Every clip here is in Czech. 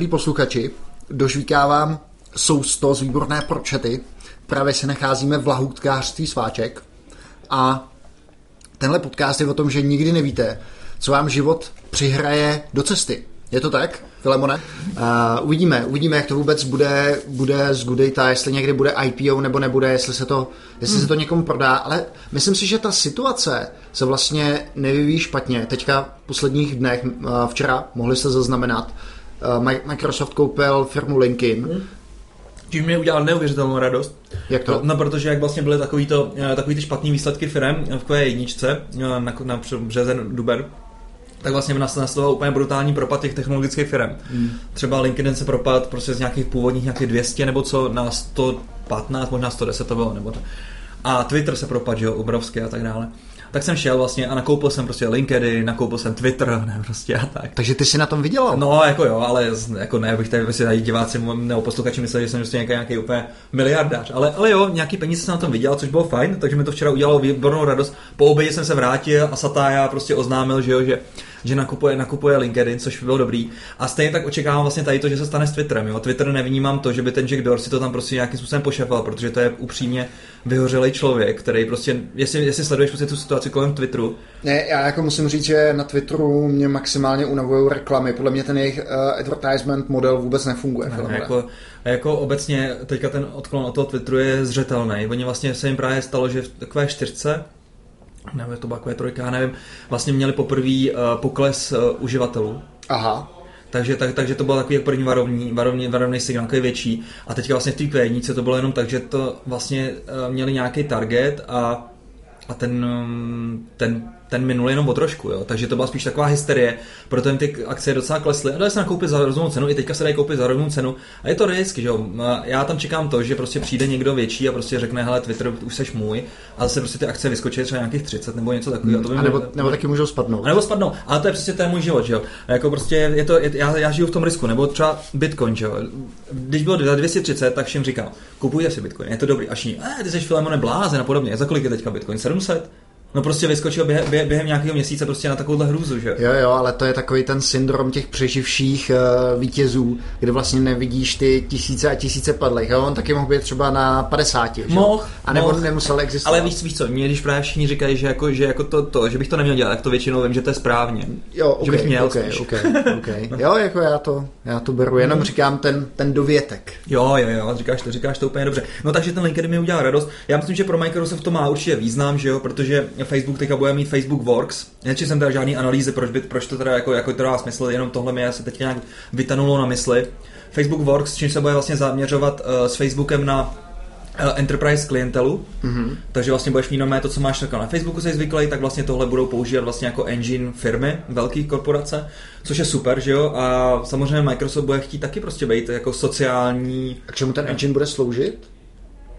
milí posluchači, dožvíkávám sousto z výborné pročety. Právě se nacházíme v lahůdkářství sváček a tenhle podcast je o tom, že nikdy nevíte, co vám život přihraje do cesty. Je to tak, Filemone? Uh, uvidíme, uvidíme, jak to vůbec bude, bude z Goodata, jestli někdy bude IPO nebo nebude, jestli se to, jestli hmm. se to někomu prodá, ale myslím si, že ta situace se vlastně nevyvíjí špatně. Teďka v posledních dnech, uh, včera mohli se zaznamenat, Microsoft koupil firmu LinkedIn, hmm tím mě udělal neuvěřitelnou radost. Jak to? No, protože jak vlastně byly takový, to, takový ty špatný výsledky firm v Q1 na, na, na březen, duber, tak vlastně nastoval úplně brutální propad těch technologických firm. Hmm. Třeba LinkedIn se propad prostě z nějakých původních nějakých 200 nebo co na 115, možná 110 to bylo, nebo to. A Twitter se propad, že jo, obrovský a tak dále tak jsem šel vlastně a nakoupil jsem prostě LinkedIn, nakoupil jsem Twitter, ne, prostě a tak. Takže ty si na tom vydělal? No, jako jo, ale jako ne, bych tady prostě tady diváci nebo posluchači mysleli, že jsem prostě nějaký, nějaký úplně miliardář. Ale, ale jo, nějaký peníze jsem na tom vydělal, což bylo fajn, takže mi to včera udělalo výbornou radost. Po obědě jsem se vrátil a Sataya prostě oznámil, že jo, že že nakupuje, nakupuje LinkedIn, což by bylo dobrý. A stejně tak očekávám vlastně tady to, že se stane s Twitterem. Jo? Twitter nevnímám to, že by ten Jack Dorsey to tam prostě nějakým způsobem pošefal, protože to je upřímně vyhořelý člověk, který prostě, jestli, jestli sleduješ prostě tu situaci kolem Twitteru. Ne, já jako musím říct, že na Twitteru mě maximálně unavují reklamy. Podle mě ten jejich uh, advertisement model vůbec nefunguje. Ne, jako, jako obecně teďka ten odklon od toho Twitteru je zřetelný. Oni vlastně se jim právě stalo, že v takové čtyřce nebo je to bakové trojka, já nevím, vlastně měli poprvé uh, pokles uh, uživatelů. Aha. Takže, tak, takže to byl takový první varovní, varovní, varovný signál, takový větší. A teďka vlastně v té q to bylo jenom tak, že to vlastně uh, měli nějaký target a, a ten, um, ten ten minul jenom o trošku, jo? takže to byla spíš taková hysterie, proto jim ty akcie docela klesly a dali se nakoupit za rozumnou cenu, i teďka se dají koupit za rozumnou cenu a je to risk, že jo? já tam čekám to, že prostě přijde někdo větší a prostě řekne, hele Twitter, už seš můj a zase prostě ty akcie vyskočí třeba nějakých 30 nebo něco takového. Hmm, a nebo, nebo taky můžou spadnout. A nebo spadnou, ale to je přesně ten můj život, že jo? Jako prostě je to, je, já, já, žiju v tom risku, nebo třeba Bitcoin, že jo? Když bylo 230, tak všem říkám, kupujte si Bitcoin, je to dobrý, až ní, eh, ty jsi Filemone blázen a podobně, za kolik je teďka Bitcoin? 700? No prostě vyskočil během, během nějakého měsíce prostě na takovouhle hrůzu, že? Jo, jo, ale to je takový ten syndrom těch přeživších uh, vítězů, kde vlastně nevidíš ty tisíce a tisíce padlých. Jo? On taky mohl být třeba na 50, že? Mohl. A nebo mohl. nemusel existovat. Ale víš, víš co, mě když právě všichni říkají, že jako, že jako to, to, že bych to neměl dělat, tak to většinou vím, že to je správně. Jo, okay, že bych měl okay, okay, okay. Jo, jako já to, já to beru, jenom říkám ten, ten dovětek. Jo, jo, jo, říkáš to, říkáš to úplně dobře. No takže ten LinkedIn mi udělal radost. Já myslím, že pro Microsoft to má určitě význam, že jo, protože Facebook teďka bude mít Facebook Works. Nečetl jsem teda žádný analýzy, proč, by, proč to teda jako, jako to dá smysl, jenom tohle mi asi teď nějak vytanulo na mysli. Facebook Works, čím se bude vlastně zaměřovat uh, s Facebookem na uh, enterprise klientelu, mm-hmm. takže vlastně budeš mít na to, co máš na Facebooku se zvyklý, tak vlastně tohle budou používat vlastně jako engine firmy, velké korporace, což je super, že jo, a samozřejmě Microsoft bude chtít taky prostě být jako sociální... A k čemu ten engine bude sloužit?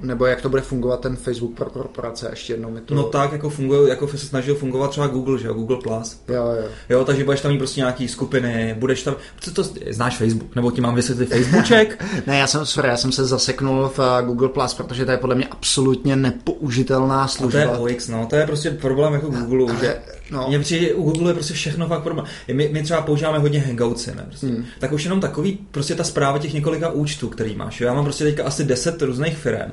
Nebo jak to bude fungovat ten Facebook pro korporace, ještě jednou mi to... No tak, jako funguje, jako se snažil fungovat třeba Google, že jo, Google+. Plus. Jo, jo. Jo, takže budeš tam mít prostě nějaký skupiny, budeš tam, co to, znáš Facebook, nebo ti mám vysvětlit Facebookček? ne, já jsem, sorry, já jsem se zaseknul v uh, Google+, Plus, protože to je podle mě absolutně nepoužitelná služba. A to je OX, no, to je prostě problém jako Google, že no. mě přijde, u Google je prostě všechno fakt problém. My, my třeba používáme hodně Hangoutsy, ne, prostě. hmm. tak už jenom takový, prostě ta zpráva těch několika účtů, který máš, jo? já mám prostě teďka asi 10 různých firm,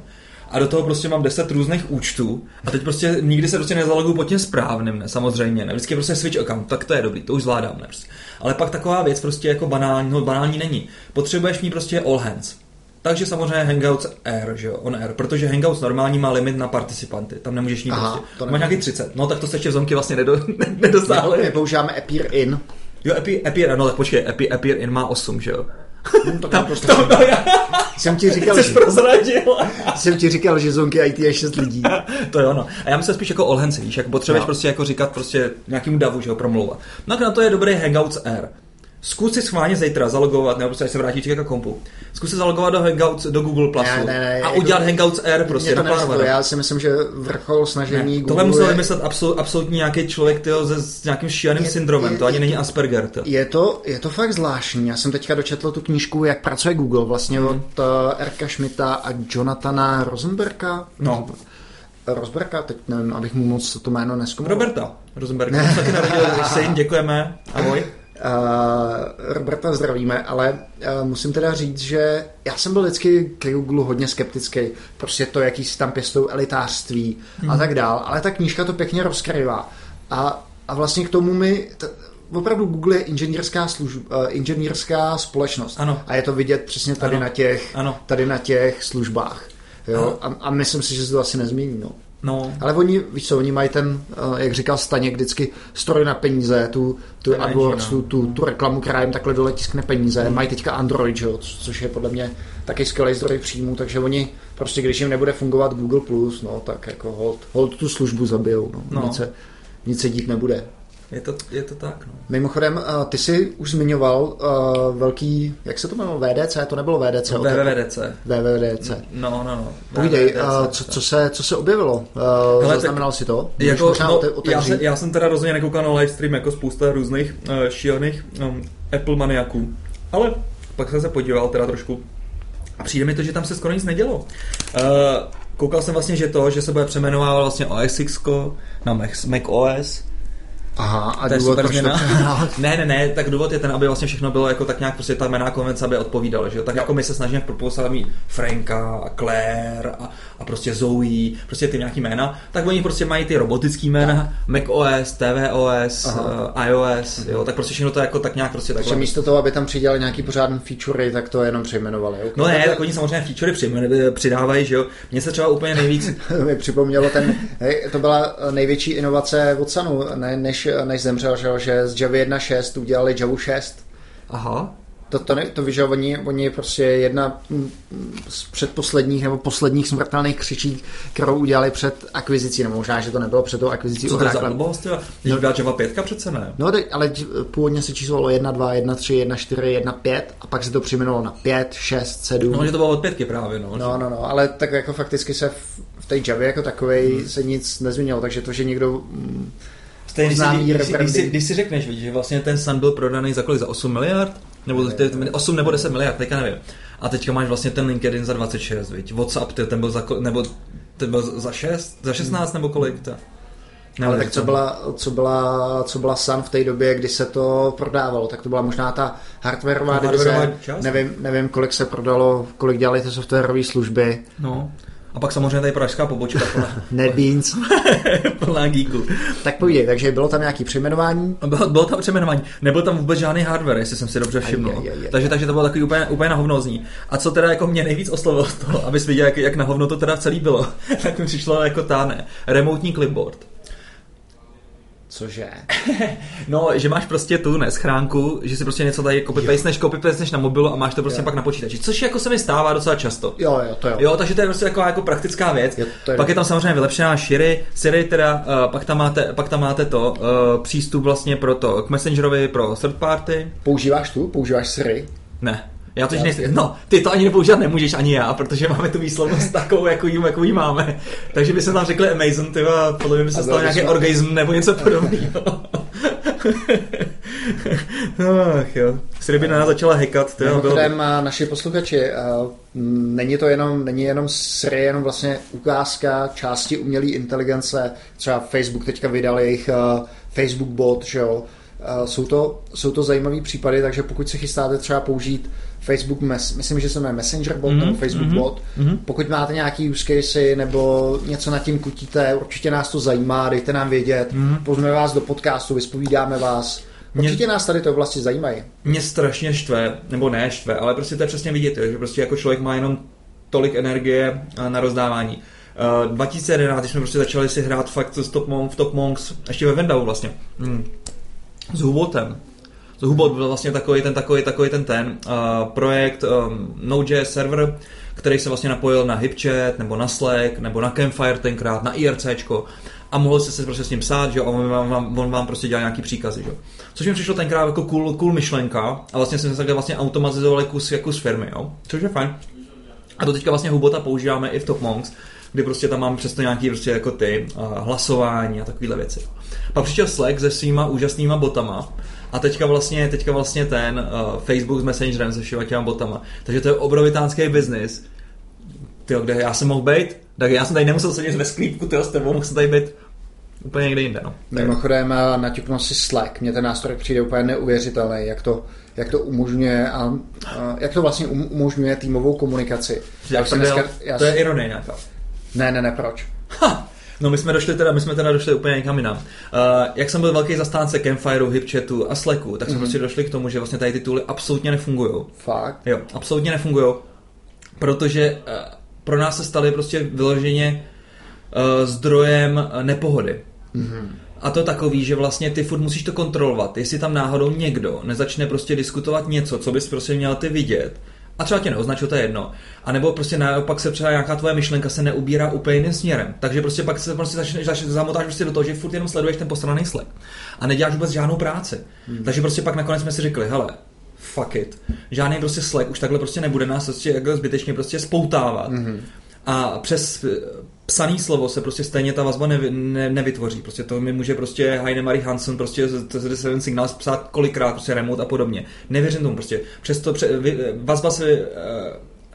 a do toho prostě mám 10 různých účtů a teď prostě nikdy se prostě nezaloguju pod tím správným, ne, samozřejmě, ne, vždycky prostě switch account, tak to je dobrý, to už zvládám, ne, prostě. Ale pak taková věc prostě jako banální, no banální není. Potřebuješ mít prostě all hands. Takže samozřejmě Hangouts Air, že jo, on Air, protože Hangouts normální má limit na participanty, tam nemůžeš Aha, prostě. Máš nějaký 30, no tak to se ještě v zomky vlastně nedo, nedosáhli. My používáme Appear In. Jo, Appear, Appear, no tak počkej, Appear, Appear In má 8, že jo. No, to tam, prostě to, to, já... jsem ti říkal, že, prozradil. jsem ti říkal, že Zonky IT je 6 lidí. to jo, no. A já myslím spíš jako hands, víš, jak potřebuješ no. prostě jako říkat prostě nějakým davu, že ho promlouvat. No a na to je dobrý Hangouts Air. Zkus si schválně zítra zalogovat, nebo prostě až se vrátíš jako kompu. Zkus si zalogovat do Hangouts, do Google Plusu ne, ne, ne, a jako, udělat Hangouts Air prostě naplánovat. Já si myslím, že vrchol snažení ne, Google Tohle musel vymyslet absol, absolutně nějaký člověk tyjo, se, s nějakým šíleným je, syndromem, je, to ani není Asperger. To. Je, to, je to fakt zvláštní. Já jsem teďka dočetl tu knížku, jak pracuje Google, vlastně hmm. od uh, Erka Schmidta a Jonathana Rosenberga. No. Rozberka, teď nevím, abych mu moc to jméno neskumoval. Roberta Rosenberga, taky narodil děkujeme, ahoj. Uh, Roberta zdravíme, ale uh, musím teda říct, že já jsem byl vždycky k Google hodně skeptický. Prostě to, jaký si tam pěstou elitářství hmm. a tak dál. Ale ta knížka to pěkně rozkrývá. A, a vlastně k tomu mi... T- opravdu Google je inženýrská, služba, uh, inženýrská společnost. Ano. A je to vidět přesně tady, ano. na těch, ano. tady na těch službách. Jo? A, a myslím si, že se to asi nezmění. No. No. Ale oni, víš co, oni mají ten, eh, jak říkal Staněk, vždycky stroj na peníze, tu, tu AdWords, no. tu, tu, tu, reklamu, která jim takhle dole tiskne peníze. Hmm. Mají teďka Android, že což je podle mě taky skvělý zdroj příjmu, takže oni prostě, když jim nebude fungovat Google+, no tak jako hold, hold tu službu zabijou, no. no. Nic, se, nic se dít nebude. Je to, je to tak, no. Mimochodem, uh, ty jsi už zmiňoval uh, velký, jak se to jmenovalo, VDC? To nebylo VDC. No, VVDC. VVDC. No, no, no. Povídej, uh, co, co, se, co se objevilo? Uh, Hele, zaznamenal si to? Jako, no, já, se, já jsem teda rozhodně nekoukal na livestream jako spousta různých uh, šílených um, Apple maniaků. Ale pak jsem se podíval teda trošku a přijde mi to, že tam se skoro nic nedělo. Uh, koukal jsem vlastně, že to, že se bude přeměnovávat vlastně OS X na Mac, Mac OS, Aha, a to je super změna. ne, ne, ne, tak důvod je ten, aby vlastně všechno bylo jako tak nějak prostě ta jména konvence, aby odpovídalo, že Tak jo. jako my se snažíme v mít Franka a Claire a, a prostě Zoe, prostě ty nějaký jména, tak oni prostě mají ty robotický jména, macOS, tvOS, uh, iOS, jo, tak prostě všechno to jako tak nějak prostě takhle. Takže místo toho, aby tam přidělali nějaký pořádný feature, tak to jenom přejmenovali. Okay. No ne, tak oni samozřejmě feature přidávají, že jo. Mně se třeba úplně nejvíc... mi připomnělo ten, to byla největší inovace od Sanu, ne, než, než zemřel, že, že z Java 1.6 udělali Java 6. Aha to, to, ne, to víš, že oni, oni prostě jedna z předposledních nebo posledních smrtelných křičí, kterou udělali před akvizicí, nebo možná, že to nebylo před tou akvizicí. Co to je za blbost, jo? Když no, Java 5 přece ne. No, ale původně se číslo 1, 2, 1, 3, 1, 4, 1, 5 a pak se to přiměnilo na 5, 6, 7. No, že to bylo od pětky právě, no. No, no, no, ale tak jako fakticky se v, v té Javě jako takovej hmm. se nic nezměnilo, takže to, že někdo mm, Stejně, když, když, když, když, když, si řekneš, že vlastně ten Sun byl prodaný za kolik? Za 8 miliard? Nebo ne, 8 nebo 10 miliard, teďka nevím. A teďka máš vlastně ten LinkedIn za 26, viď? WhatsApp, ty, ten byl za, nebo ten byl za 6, za 16 nebo kolik? To? Ne, ale tak co byla, co, byla, co byla Sun v té době, kdy se to prodávalo, tak to byla možná ta hardwareová divize. Nevím, nevím, kolik se prodalo, kolik dělali ty softwarové služby. No. A pak samozřejmě tady pražská pobočka plná. NetBeans. plná geeku. Tak povídej, takže bylo tam nějaký přejmenování? Bylo, bylo tam přejmenování. Nebyl tam vůbec žádný hardware, jestli jsem si dobře všiml. Aj, aj, aj, takže, takže to bylo takový úplně, úplně na hovnozní. A co teda jako mě nejvíc oslovilo z toho, abys viděl, jak, jak na hovno to teda celý bylo, tak mi přišlo jako táne. Remotní clipboard. Cože? no, že máš prostě tu ne, schránku, že si prostě něco tady copy paste copy na mobilu a máš to prostě jo. pak na počítači, což jako se mi stává docela často. Jo, jo, to jo. Jo, takže to je prostě taková jako praktická věc. Jo, je pak je tam samozřejmě vylepšená Siri, Siri teda, uh, pak, tam máte, pak tam máte to, uh, přístup vlastně pro to, k Messengerovi pro third party. Používáš tu? Používáš Siri? Ne. Já to nejsem, no, ty to ani nepoužívat nemůžeš, ani já, protože máme tu výslovnost takovou, jako jí, jako jí máme. Takže by se tam řekli Amazon, ty a podle mě by se stalo nějaký orgasm nebo něco podobného. Ach jo. Sry na nás začala hekat. To Mimochodem, bylo... naši posluchači, není to jenom, není jenom Siri, jenom vlastně ukázka části umělé inteligence. Třeba Facebook teďka vydal jejich Facebook bot, že jo. Jsou to, jsou to zajímavé případy, takže pokud se chystáte třeba použít Facebook, mes, myslím, že se jmenuje Messenger bot mm-hmm, nebo Facebook mm-hmm, bot. Mm-hmm. Pokud máte nějaký use case nebo něco nad tím kutíte, určitě nás to zajímá, dejte nám vědět, mm-hmm. pozveme vás do podcastu, vyspovídáme vás. Určitě mě, nás tady to oblasti zajímají. Mě strašně štve, nebo ne štve, ale prostě to je přesně vidět, že prostě jako člověk má jenom tolik energie na rozdávání. Uh, 2011, když jsme prostě začali si hrát fakt s Top Monk, v Top Monks, ještě ve Vendau vlastně, hmm. s Hubotem, z Hubot byl vlastně takový ten, takový, takový ten, ten uh, projekt um, Node.js server, který se vlastně napojil na HipChat, nebo na Slack, nebo na Campfire tenkrát, na IRCčko a mohl jste se prostě s ním psát, že a on vám, on vám prostě dělal nějaký příkazy, že Což mi přišlo tenkrát jako cool, cool myšlenka a vlastně jsme se takhle vlastně automatizovali kus, jako z firmy, jo? Což je fajn. A to teďka vlastně Hubota používáme i v Top Monks, kdy prostě tam máme přesto nějaký prostě jako ty hlasování a takovéhle věci. Pak přišel Slack se svýma úžasnýma botama, a teďka vlastně, teďka vlastně ten uh, Facebook s Messengerem se všema těma botama. Takže to je obrovitánský biznis. Tyjo, kde já jsem mohl být, tak já jsem tady nemusel sedět ve sklípku, tyjo, s tebou mohl jsem tady být úplně někde jinde. No. Mimochodem naťuknu si Slack, mě ten nástroj přijde úplně neuvěřitelný, jak to, jak to umožňuje a, a jak to vlastně um, umožňuje týmovou komunikaci. Já jsem dneska, já to je ironie nějaká. Ne, ne, ne, proč? Ha! No my jsme došli teda, my jsme teda došli úplně někam jinam. Uh, jak jsem byl velký zastánce Campfireu, Hipchatu a Slacku, tak jsme mm-hmm. prostě došli k tomu, že vlastně tady ty tooly absolutně nefungují. Fakt? Jo, absolutně nefungují, protože uh, pro nás se staly prostě vyloženě uh, zdrojem nepohody. Mm-hmm. A to takový, že vlastně ty furt musíš to kontrolovat. Jestli tam náhodou někdo nezačne prostě diskutovat něco, co bys prostě měl ty vidět, a třeba tě neoznačil, to je jedno. A nebo prostě naopak se třeba nějaká tvoje myšlenka se neubírá úplně jiným směrem. Takže prostě pak se prostě začneš, začneš zamotáš prostě do toho, že furt jenom sleduješ ten postraný sled. A neděláš vůbec žádnou práci. Hmm. Takže prostě pak nakonec jsme si řekli, hele, fuck it. Žádný prostě Slack už takhle prostě nebude nás prostě jako zbytečně prostě spoutávat. Mm-hmm. A přes psaný slovo se prostě stejně ta vazba ne, ne, nevytvoří. Prostě to mi může prostě Heine Marie Hansen prostě z Seven Signals psát kolikrát prostě remote a podobně. Nevěřím tomu prostě. Přesto pře, vy, vazba se uh,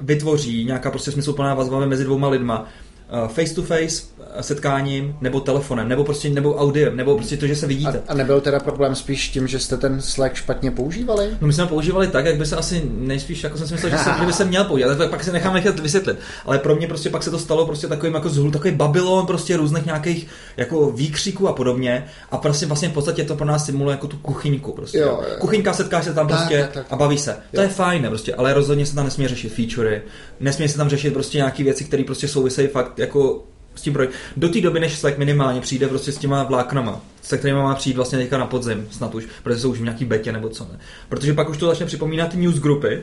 vytvoří, nějaká prostě smysluplná vazba mezi dvouma lidma Eh, face to face setkáním, nebo telefonem, nebo prostě nebo audiem, nebo prostě to, že se vidíte. A, a nebyl teda problém spíš tím, že jste ten Slack špatně používali? No my jsme používali tak, jak by se asi nejspíš, jako jsem si myslel, že, se, že by se měl používat, tak pak se necháme nechat vysvětlit. Ale pro mě prostě pak se to stalo prostě takovým jako zhul, takový babylon prostě různých nějakých jako výkřiků a podobně. A prostě vlastně v podstatě to pro nás simuluje jako tu kuchyňku prostě. Jo, jo. Kuchyňka setká se tam prostě tak, tak, tak. a baví se. Jo. To je fajn, prostě, ale rozhodně se tam nesmí řešit featurey, nesmí se tam řešit prostě nějaké věci, které prostě souvisejí fakt jako s tím projekt. Do té doby, než Slack minimálně přijde prostě s těma vláknama, se kterými má přijít vlastně teďka na podzim, snad už, protože jsou už v nějaký betě nebo co ne. Protože pak už to začne připomínat ty newsgrupy.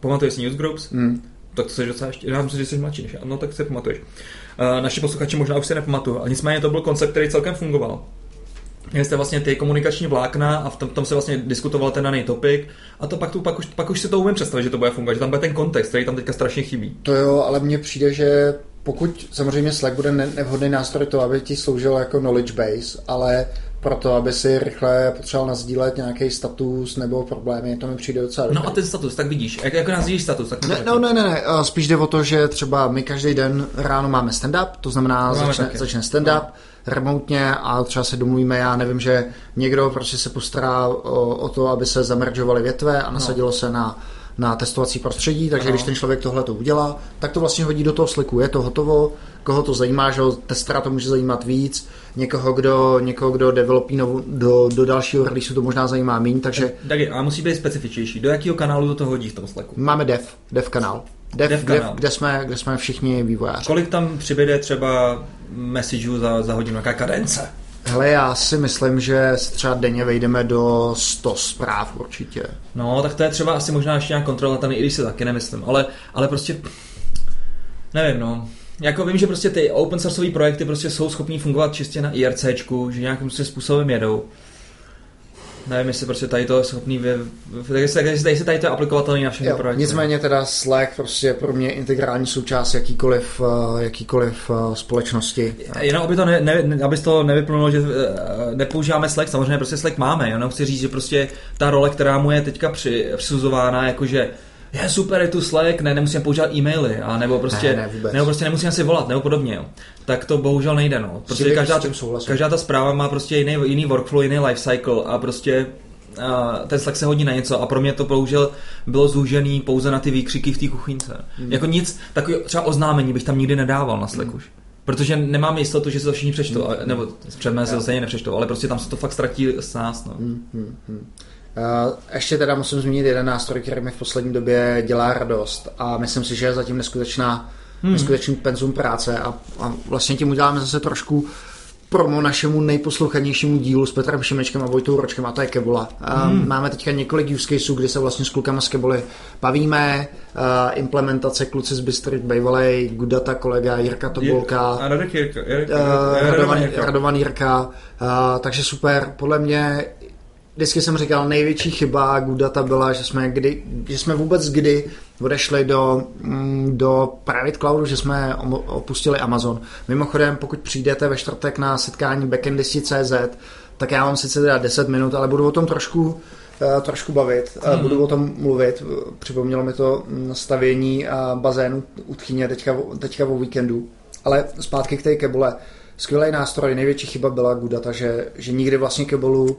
Pamatuješ si newsgroups? Hmm. Tak to jsi docela ještě, já myslím, že jsi mladší než já, no tak si pamatuješ. Uh, naši posluchači možná už si nepamatují, ale nicméně to byl koncept, který celkem fungoval. Měli jste vlastně ty komunikační vlákna a v tom, tom se vlastně diskutoval ten daný topik a to pak, tu, pak, už, pak už si to umím představit, že to bude fungovat, že tam bude ten kontext, který tam teďka strašně chybí. To jo, ale mně přijde, že pokud samozřejmě Slack bude nevhodný nástroj to, aby ti sloužil jako knowledge base, ale proto, aby si rychle potřeboval nazdílet nějaký status nebo problémy, to mi přijde docela No a ten status, tak vidíš, jak, jako nazdílíš status, tak ne, no, ne, ne, ne, spíš jde o to, že třeba my každý den ráno máme stand-up, to znamená no, začne, začne stand-up, no. remotně a třeba se domluvíme, já nevím, že někdo prostě se postará o, o to, aby se zameržovaly větve a nasadilo no. se na na testovací prostředí, takže no. když ten člověk tohle to udělá, tak to vlastně hodí do toho sliku, je to hotovo, koho to zajímá, že testera to může zajímat víc, někoho, kdo, někoho, kdo developí novu, do, do dalšího releaseu to možná zajímá méně, takže... Tak, a musí být specifičnější. Do jakého kanálu to hodí v tom Slacku? Máme dev, dev kanál. Dev, dev, dev kde, jsme, kde jsme všichni vývojáři. Kolik tam přibyde třeba messageů za, za hodinu, jaká kadence? Hele, já si myslím, že se třeba denně vejdeme do 100 zpráv určitě. No, tak to je třeba asi možná ještě nějak kontrolovatelný, i když si taky nemyslím, ale, ale prostě nevím, no. Jako vím, že prostě ty open sourceové projekty prostě jsou schopní fungovat čistě na IRCčku, že nějakým způsobem jedou nevím, jestli prostě tady to je schopný vy... jestli tady se tady to je aplikovatelný na všechny projekty. Nicméně teda Slack prostě pro mě integrální součást jakýkoliv, eh, jakýkoliv eh, společnosti. Jenom aby to, ne, ne, aby to nevyplnulo, že eh, nepoužíváme Slack, samozřejmě prostě Slack máme, jenom chci říct, že prostě ta role, která mu je teďka při, přisuzována, jakože je super, je tu Slack, ne, nemusím používat e-maily, a nebo prostě, ne, ne, nebo prostě nemusím si volat, nebo podobně, jo. Tak to bohužel nejde, no. Protože každá, každá ta zpráva má prostě jiný, jiný workflow, jiný lifecycle a prostě a ten Slack se hodí na něco a pro mě to bohužel bylo zúžený pouze na ty výkřiky v té kuchyňce. Hmm. Jako nic, takový třeba oznámení bych tam nikdy nedával na Slack hmm. už. Protože nemám jistotu, že se to všichni přečtou, hmm. nebo před mé se to stejně nepřečtou, ale prostě tam se to fakt ztratí s nás. No. Hmm, hmm, hmm. Eh, ještě teda musím zmínit jeden nástroj, který mi v poslední době dělá radost a myslím si, že je zatím neskutečná, hmm. neskutečný penzum práce a, a vlastně tím uděláme zase trošku promo našemu nejposlouchanějšímu dílu s Petrem Šimečkem a Vojtou Ročkem a to je Kebola. Eh, hmm. Máme teďka několik use caseů, kdy se vlastně s klukama z Keboly bavíme, uh, implementace kluci z Bystry Bejvalej, Gudata kolega Jirka Tobolka, a Radek Jirka, Jirka, Radovan, Jirka, Radovan Jirka takže super, podle mě vždycky jsem říkal, největší chyba Gudata byla, že jsme, kdy, že jsme vůbec kdy odešli do, mm, do private cloudu, že jsme opustili Amazon. Mimochodem, pokud přijdete ve čtvrtek na setkání backendisti.cz, tak já mám sice teda 10 minut, ale budu o tom trošku eh, trošku bavit, mm. budu o tom mluvit. Připomnělo mi to stavění bazénu u tchyně teďka, teďka o víkendu. Ale zpátky k té kebule. skvělý nástroj, největší chyba byla Gudata, že, že nikdy vlastně kebolu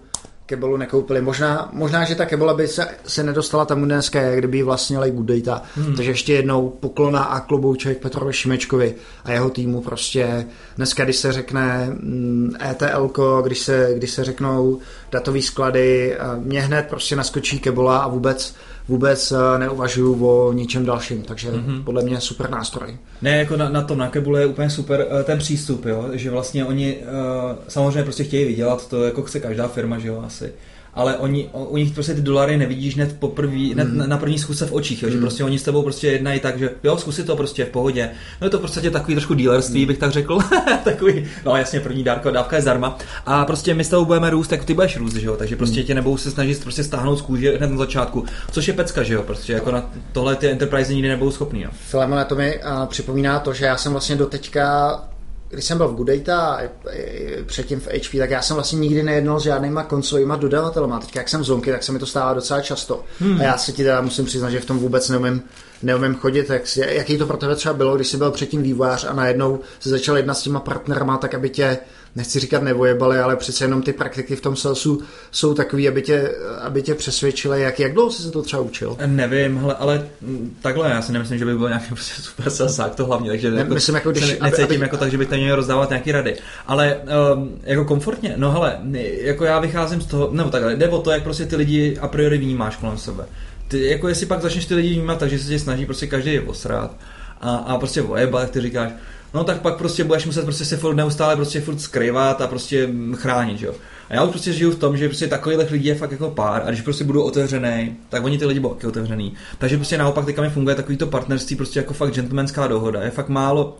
Kebolu nekoupili. Možná, možná že ta Kebola by se, se nedostala tam dneska, kdyby ji vlastnili Good Data. Hmm. Takže ještě jednou poklona a klobouček Petrovi Šimečkovi a jeho týmu prostě dneska, když se řekne mm, ETL, když se, když se řeknou datové sklady, mě hned prostě naskočí Kebola a vůbec vůbec eh, neuvažuju o ničem dalším, takže mm-hmm. podle mě super nástroj. Ne, jako na, na tom na Kebule je úplně super uh, ten přístup, jo? že vlastně oni uh, samozřejmě prostě chtějí vydělat, to jako chce každá firma, že jo, asi ale oni, u nich prostě ty dolary nevidíš hned poprvý, hned mm. na první zkusce v očích, jo, mm. že prostě oni s tebou prostě jednají tak, že jo, zkusit to prostě v pohodě. No je to prostě takový trošku dealerství, mm. bych tak řekl. takový, no jasně, první dárka, dávka je zdarma. A prostě my s tebou budeme růst, tak ty budeš růst, že jo, takže prostě mm. tě nebudou se snažit prostě stáhnout z kůže hned na začátku, což je pecka, že jo, prostě jako na tohle ty enterprise nikdy nebudou schopný. Jo. Filemone, to mi uh, připomíná to, že já jsem vlastně do teďka když jsem byl v Goodata a předtím v HP, tak já jsem vlastně nikdy nejednal s žádnýma konsolovýma dodavatelema. Teď jak jsem zonky, tak se mi to stává docela často. Hmm. A já se ti teda musím přiznat, že v tom vůbec neumím, neumím chodit. Jak, jaký to pro tebe třeba bylo, když jsi byl předtím vývojář a najednou se začal jednat s těma partnerama, tak aby tě nechci říkat nevojebali, ale přece jenom ty praktiky v tom salesu jsou takový, aby tě, aby tě přesvědčili, jak, jak dlouho jsi se to třeba učil? Nevím, hele, ale takhle, já si nemyslím, že by byl nějaký prostě super salesák, to hlavně, takže ne, jako, myslím, jako když, ne, necítím aby, jako tak, že bych tam měl rozdávat nějaký rady. Ale um, jako komfortně, no hele, jako já vycházím z toho, nebo takhle, jde o to, jak prostě ty lidi a priori vnímáš kolem sebe. Ty, jako jestli pak začneš ty lidi vnímat, takže se tě snaží prostě každý je osrát a, a prostě ojebat, jak ty říkáš, no tak pak prostě budeš muset prostě se furt neustále prostě furt skrývat a prostě chránit, jo. A já už prostě žiju v tom, že prostě takových lidí je fakt jako pár a když prostě budou otevřený, tak oni ty lidi budou otevřený. Takže prostě naopak teďka mi funguje takový to partnerství prostě jako fakt gentlemanská dohoda. Je fakt málo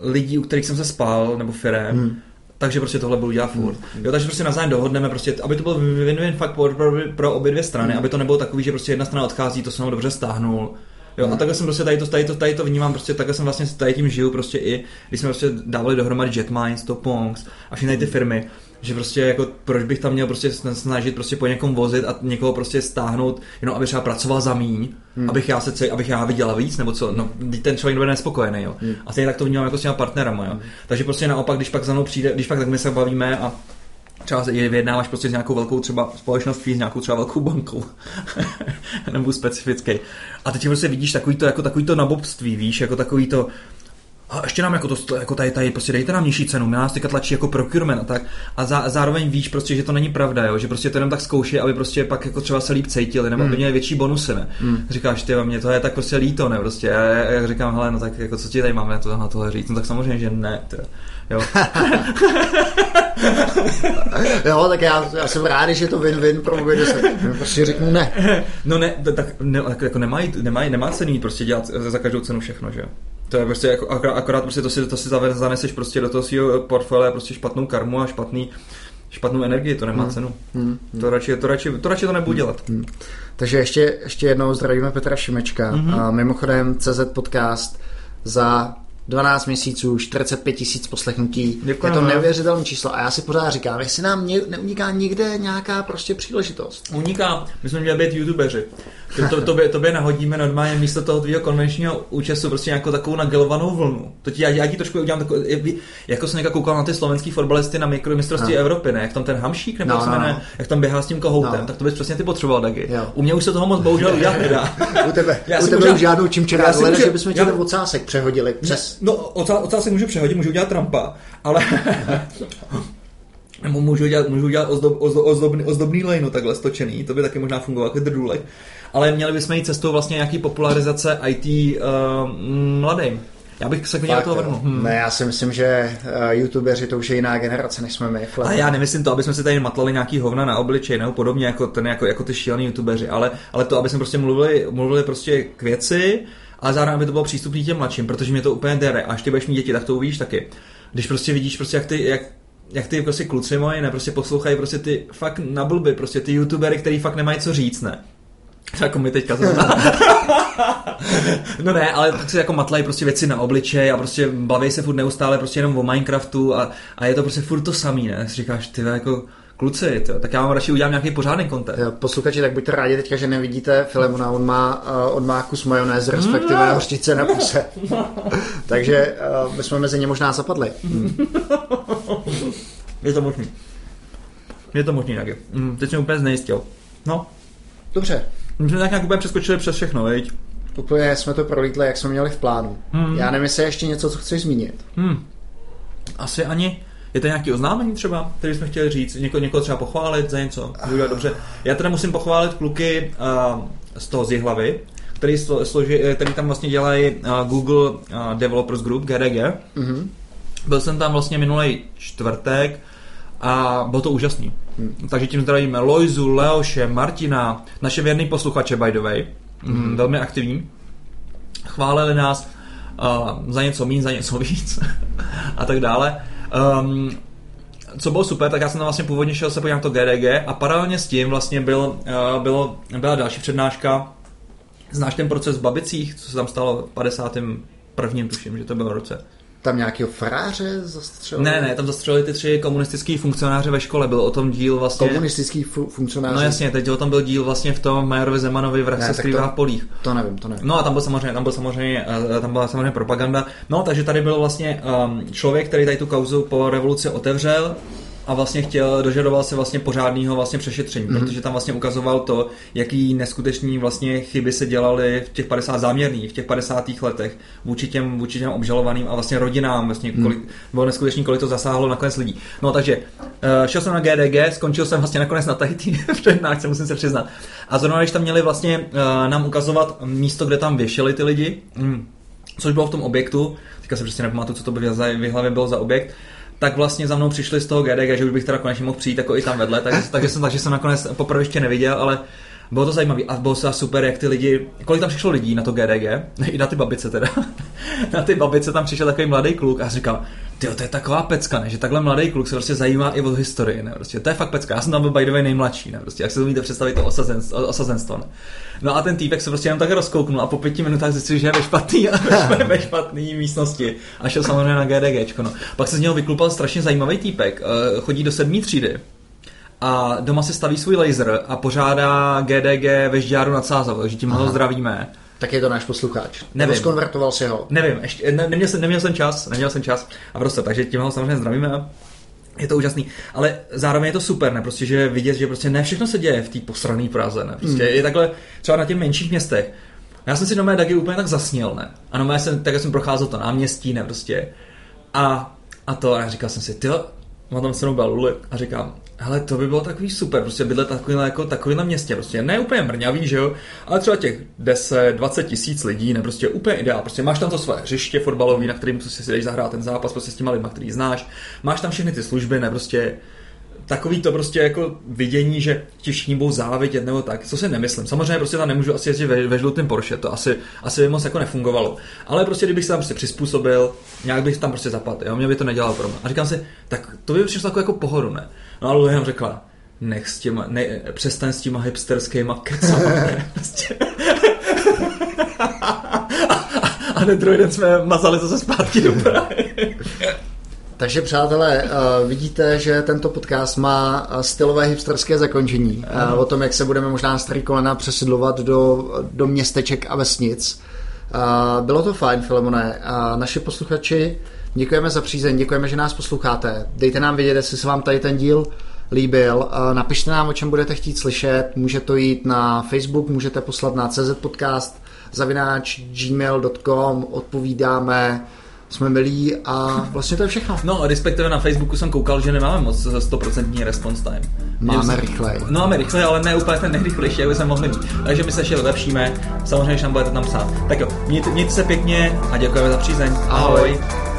lidí, u kterých jsem se spal, nebo firem, hmm. Takže prostě tohle budu dělat furt. Hmm. Jo, takže prostě navzájem dohodneme, prostě, aby to byl win-win fakt pro, pro, pro obě dvě strany, hmm. aby to nebylo takový, že prostě jedna strana odchází, to jsem dobře stáhnul, Jo, a takhle jsem prostě tady to, tady to, tady to vnímám, prostě takhle jsem vlastně tady tím žiju prostě i, když jsme prostě dávali dohromady Jetmines, Topongs a všechny ty firmy, že prostě jako proč bych tam měl prostě snažit prostě po někom vozit a někoho prostě stáhnout, jenom aby třeba pracoval za míň, hmm. abych já se abych já viděl víc, nebo co, no ten člověk nebude nespokojený, jo. Hmm. A stejně tak to vnímám jako s těma partnerama, jo. Hmm. Takže prostě naopak, když pak za mnou přijde, když pak tak my se bavíme a třeba je vyjednáváš prostě s nějakou velkou třeba společností, s nějakou třeba velkou bankou, nebo specifický. A teď prostě vidíš takový to, jako takový to nabobství, víš, jako takový to, a ještě nám jako to, jako tady, tady prostě dejte nám nižší cenu, my nás teďka tlačí jako procurement a tak. A zá, zároveň víš prostě, že to není pravda, jo? že prostě to jenom tak zkouší, aby prostě pak jako třeba se líp cítili, nebo mm. aby měli větší bonusy, ne? Mm. Říkáš, ty, mě to je tak prostě líto, ne? Prostě já, já říkám, hele, no tak jako co ti tady máme na, to, na tohle říct? No tak samozřejmě, že ne, ty. Jo. jo, tak já, já jsem rád, že je to win-win pro obě se. Prostě řeknu ne. No ne, tak ne, jako nemají, nemají, nemá cenu prostě dělat za každou cenu všechno, že jo? To je prostě jako, akorát, akorát prostě to si, to si zaneseš prostě do toho svého portfolia prostě špatnou karmu a špatný, špatnou energii, to nemá hmm. cenu. Hmm. To, radši, to, radši, to radši to nebudu dělat. Hmm. Takže ještě, ještě jednou zdravíme Petra Šimečka. Hmm. A mimochodem CZ Podcast za 12 měsíců, 45 tisíc poslechnutí. Děkujeme. Je to neuvěřitelné číslo. A já si pořád říkám, jestli nám neuniká někde nějaká prostě příležitost. Uniká. My jsme měli být youtubeři. To, to, tobě, tobě nahodíme normálně místo toho tvého konvenčního účasu prostě nějakou takovou nagelovanou vlnu. To ti, já, já ti trošku udělám takový, jako jsem někdo koukal na ty slovenský fotbalisty na mikromistrovství no. Evropy, ne? Jak tam ten hamšík, nebo no, no, no. jak tam běhá s tím kohoutem, no. tak to bys přesně ty potřeboval taky. Jo. U mě už se toho moc bohužel udělat nedá. u tebe, já u tebe možná, už žádnou čím ale že bychom já, ten ocásek přehodili přes... No, ocásek můžu přehodit, můžu udělat Trumpa, ale... Nebo můžu dělat, můžu dělat ozdob, ozdob, ozdobný, ozdobný lejno takhle stočený, to by taky možná fungovalo jako drdůlek ale měli bychom jít cestou vlastně nějaký popularizace IT uh, eh, mladým. Já bych se klidně do toho vrnul. Hmm. Ne, já si myslím, že uh, youtubeři to už je jiná generace, než jsme my. A já nemyslím to, aby jsme si tady matlali nějaký hovna na obličej nebo podobně jako, ten, jako, jako ty šílený youtubeři, ale, ale to, aby jsme prostě mluvili, mluvili prostě k věci, ale zároveň aby to bylo přístupné těm mladším, protože mě to úplně dere. A až ty budeš mít děti, tak to uvidíš taky. Když prostě vidíš, prostě jak ty, jak, jak ty prostě kluci moji, ne, prostě poslouchají prostě ty fakt na blby, prostě ty youtubery, který fakt nemají co říct, ne jako my teďka No ne, ale tak si jako matlají prostě věci na obličej a prostě baví se furt neustále prostě jenom o Minecraftu a, a je to prostě furt to samý, ne? Si říkáš, ty jako kluci, to, tak já vám radši udělám nějaký pořádný content. Posluchači, tak buďte rádi teďka, že nevidíte Filemona, on má, uh, on má kus majonéz, respektive no. hořčice na puse. Takže uh, my jsme mezi ně možná zapadli. Hmm. Je to možný. Je to možný taky. Mm, teď jsem úplně znejistil. No. Dobře. My jsme tak nějak úplně přeskočili přes všechno, viď? Úplně jsme to prolítli, jak jsme měli v plánu. Hmm. Já nevím, jestli ještě něco, co chceš zmínit. Hmm. Asi ani. Je to nějaký oznámení třeba, který jsme chtěli říct? Něko, někoho třeba pochválit za něco? Udělat dobře. Já teda musím pochválit kluky uh, z toho z hlavy, který, složi, který tam vlastně dělají uh, Google uh, Developers Group, GDG. Mm-hmm. Byl jsem tam vlastně minulý čtvrtek a bylo to úžasný. Hmm. Takže tím zdravíme Lojzu, Leoše, Martina, naše věrný posluchače by the way, hmm. velmi aktivní. Chválili nás uh, za něco méně, za něco víc a tak dále. Um, co bylo super, tak já jsem tam vlastně původně šel se podívat na to GDG a paralelně s tím vlastně byl, uh, bylo, byla další přednáška. Znáš ten proces v Babicích, co se tam stalo v 51. tuším, že to bylo roce tam nějakého faráře zastřelili? Ne, ne, tam zastřelili ty tři komunistický funkcionáře ve škole, byl o tom díl vlastně... Komunistický fu- funkcionáři? No jasně, teď o tom byl díl vlastně v tom Majerovi Zemanovi vrah se skrývá to, v polích. To nevím, to nevím. No a tam byl samozřejmě, tam byl samozřejmě, eh, tam byla samozřejmě propaganda. No, takže tady byl vlastně um, člověk, který tady tu kauzu po revoluci otevřel, a vlastně chtěl, dožadoval se vlastně pořádného vlastně přešetření, mm-hmm. protože tam vlastně ukazoval to, jaký neskuteční vlastně chyby se dělaly v těch 50 záměrných, v těch 50. letech vůči těm, vůči těm obžalovaným a vlastně rodinám, vlastně mm. kolik, bylo neskutečný, kolik to zasáhlo nakonec lidí. No takže uh, šel jsem na GDG, skončil jsem vlastně nakonec na Tahiti přednášce, musím se přiznat. A zrovna když tam měli vlastně uh, nám ukazovat místo, kde tam věšeli ty lidi, mm, což bylo v tom objektu, teďka se přesně nepamatuju, co to by v hlavě bylo za objekt, tak vlastně za mnou přišli z toho GDG, že už bych teda konečně mohl přijít jako i tam vedle, takže, takže, jsem, takže jsem nakonec poprvé ještě neviděl, ale bylo to zajímavé a bylo to super, jak ty lidi, kolik tam přišlo lidí na to GDG, i na ty babice teda, na ty babice tam přišel takový mladý kluk a říkal, ty to je taková pecka, ne? že takhle mladý kluk se prostě zajímá i o historii, ne? Prostě, to je fakt pecka, já jsem tam byl by the way nejmladší, ne? Prostě, jak se to umíte představit to osazenstvo, ne? No a ten týpek se prostě jenom tak rozkouknul a po pěti minutách zjistil, že je ve špatný, ve špatný místnosti a šel samozřejmě na GDG. No. Pak se z něho vyklupal strašně zajímavý týpek, eh, chodí do sedmý třídy, a doma se staví svůj laser a pořádá GDG ve Žďáru nad Sázavou, takže tím ho zdravíme. Tak je to náš posluchač. Nevím. Skonvertoval si ho. Nevím, ještě, ne, neměl, jsem, neměl jsem čas, neměl jsem čas a prostě, takže tím ho samozřejmě zdravíme. Je to úžasný, ale zároveň je to super, ne? Prostě, že vidět, že prostě ne všechno se děje v té posrané Praze, ne? Prostě mm. je takhle třeba na těch menších městech. Já jsem si do mé Dagy úplně tak zasněl, ne? A no jsem, tak jsem procházel to náměstí, ne? Prostě. A, a to, a říkal jsem si, ty, mám tam se mnou a říkám, hele, to by bylo takový super, prostě bydlet takovýhle, jako takovýhle městě, prostě ne úplně mrňavý, že jo, ale třeba těch 10, 20 tisíc lidí, ne, prostě úplně ideál, prostě máš tam to svoje hřiště fotbalový, na kterým prostě si jdeš zahrát ten zápas prostě s těma lidma, který znáš, máš tam všechny ty služby, ne, prostě takový to prostě jako vidění, že ti všichni budou závidět nebo tak, co si nemyslím. Samozřejmě prostě tam nemůžu asi jezdit ve, ve žlutém Porsche, to asi, asi by moc jako nefungovalo. Ale prostě kdybych se tam prostě přizpůsobil, nějak bych tam prostě zapadl, jo, mě by to nedělalo pro mě. A říkám si, tak to by přišlo jako, jako pohodu, ne? No a Louis řekla, nech s těma, ne, přestaň s těma hipsterskýma kecama, ne, prostě. a, a, a druhý den jsme mazali zase zpátky do Prahy. Takže přátelé, uh, vidíte, že tento podcast má eh, stylové hipsterské zakončení. Uh, o tom, jak se budeme možná starý kolena přesidlovat do, do městeček a vesnic. Bylo to fajn, Filemone. Naši posluchači, děkujeme za přízeň, děkujeme, že nás posloucháte. Dejte nám vědět, jestli se vám tady ten díl líbil. Napište nám, o čem budete chtít slyšet. Může to jít na Facebook, můžete poslat na CZ podcast zavináč gmail.com, odpovídáme jsme milí a vlastně to je všechno. No, respektive na Facebooku jsem koukal, že nemáme moc 100% response time. Máme rychlej. No, máme rychlej, ale ne úplně ten nejrychlejší, jak jsme mohli mít. Takže my se ještě vylepšíme, samozřejmě, že nám budete tam psát. Tak jo, mějte, mějte se pěkně a děkujeme za přízeň. Ahoj. Ahoj.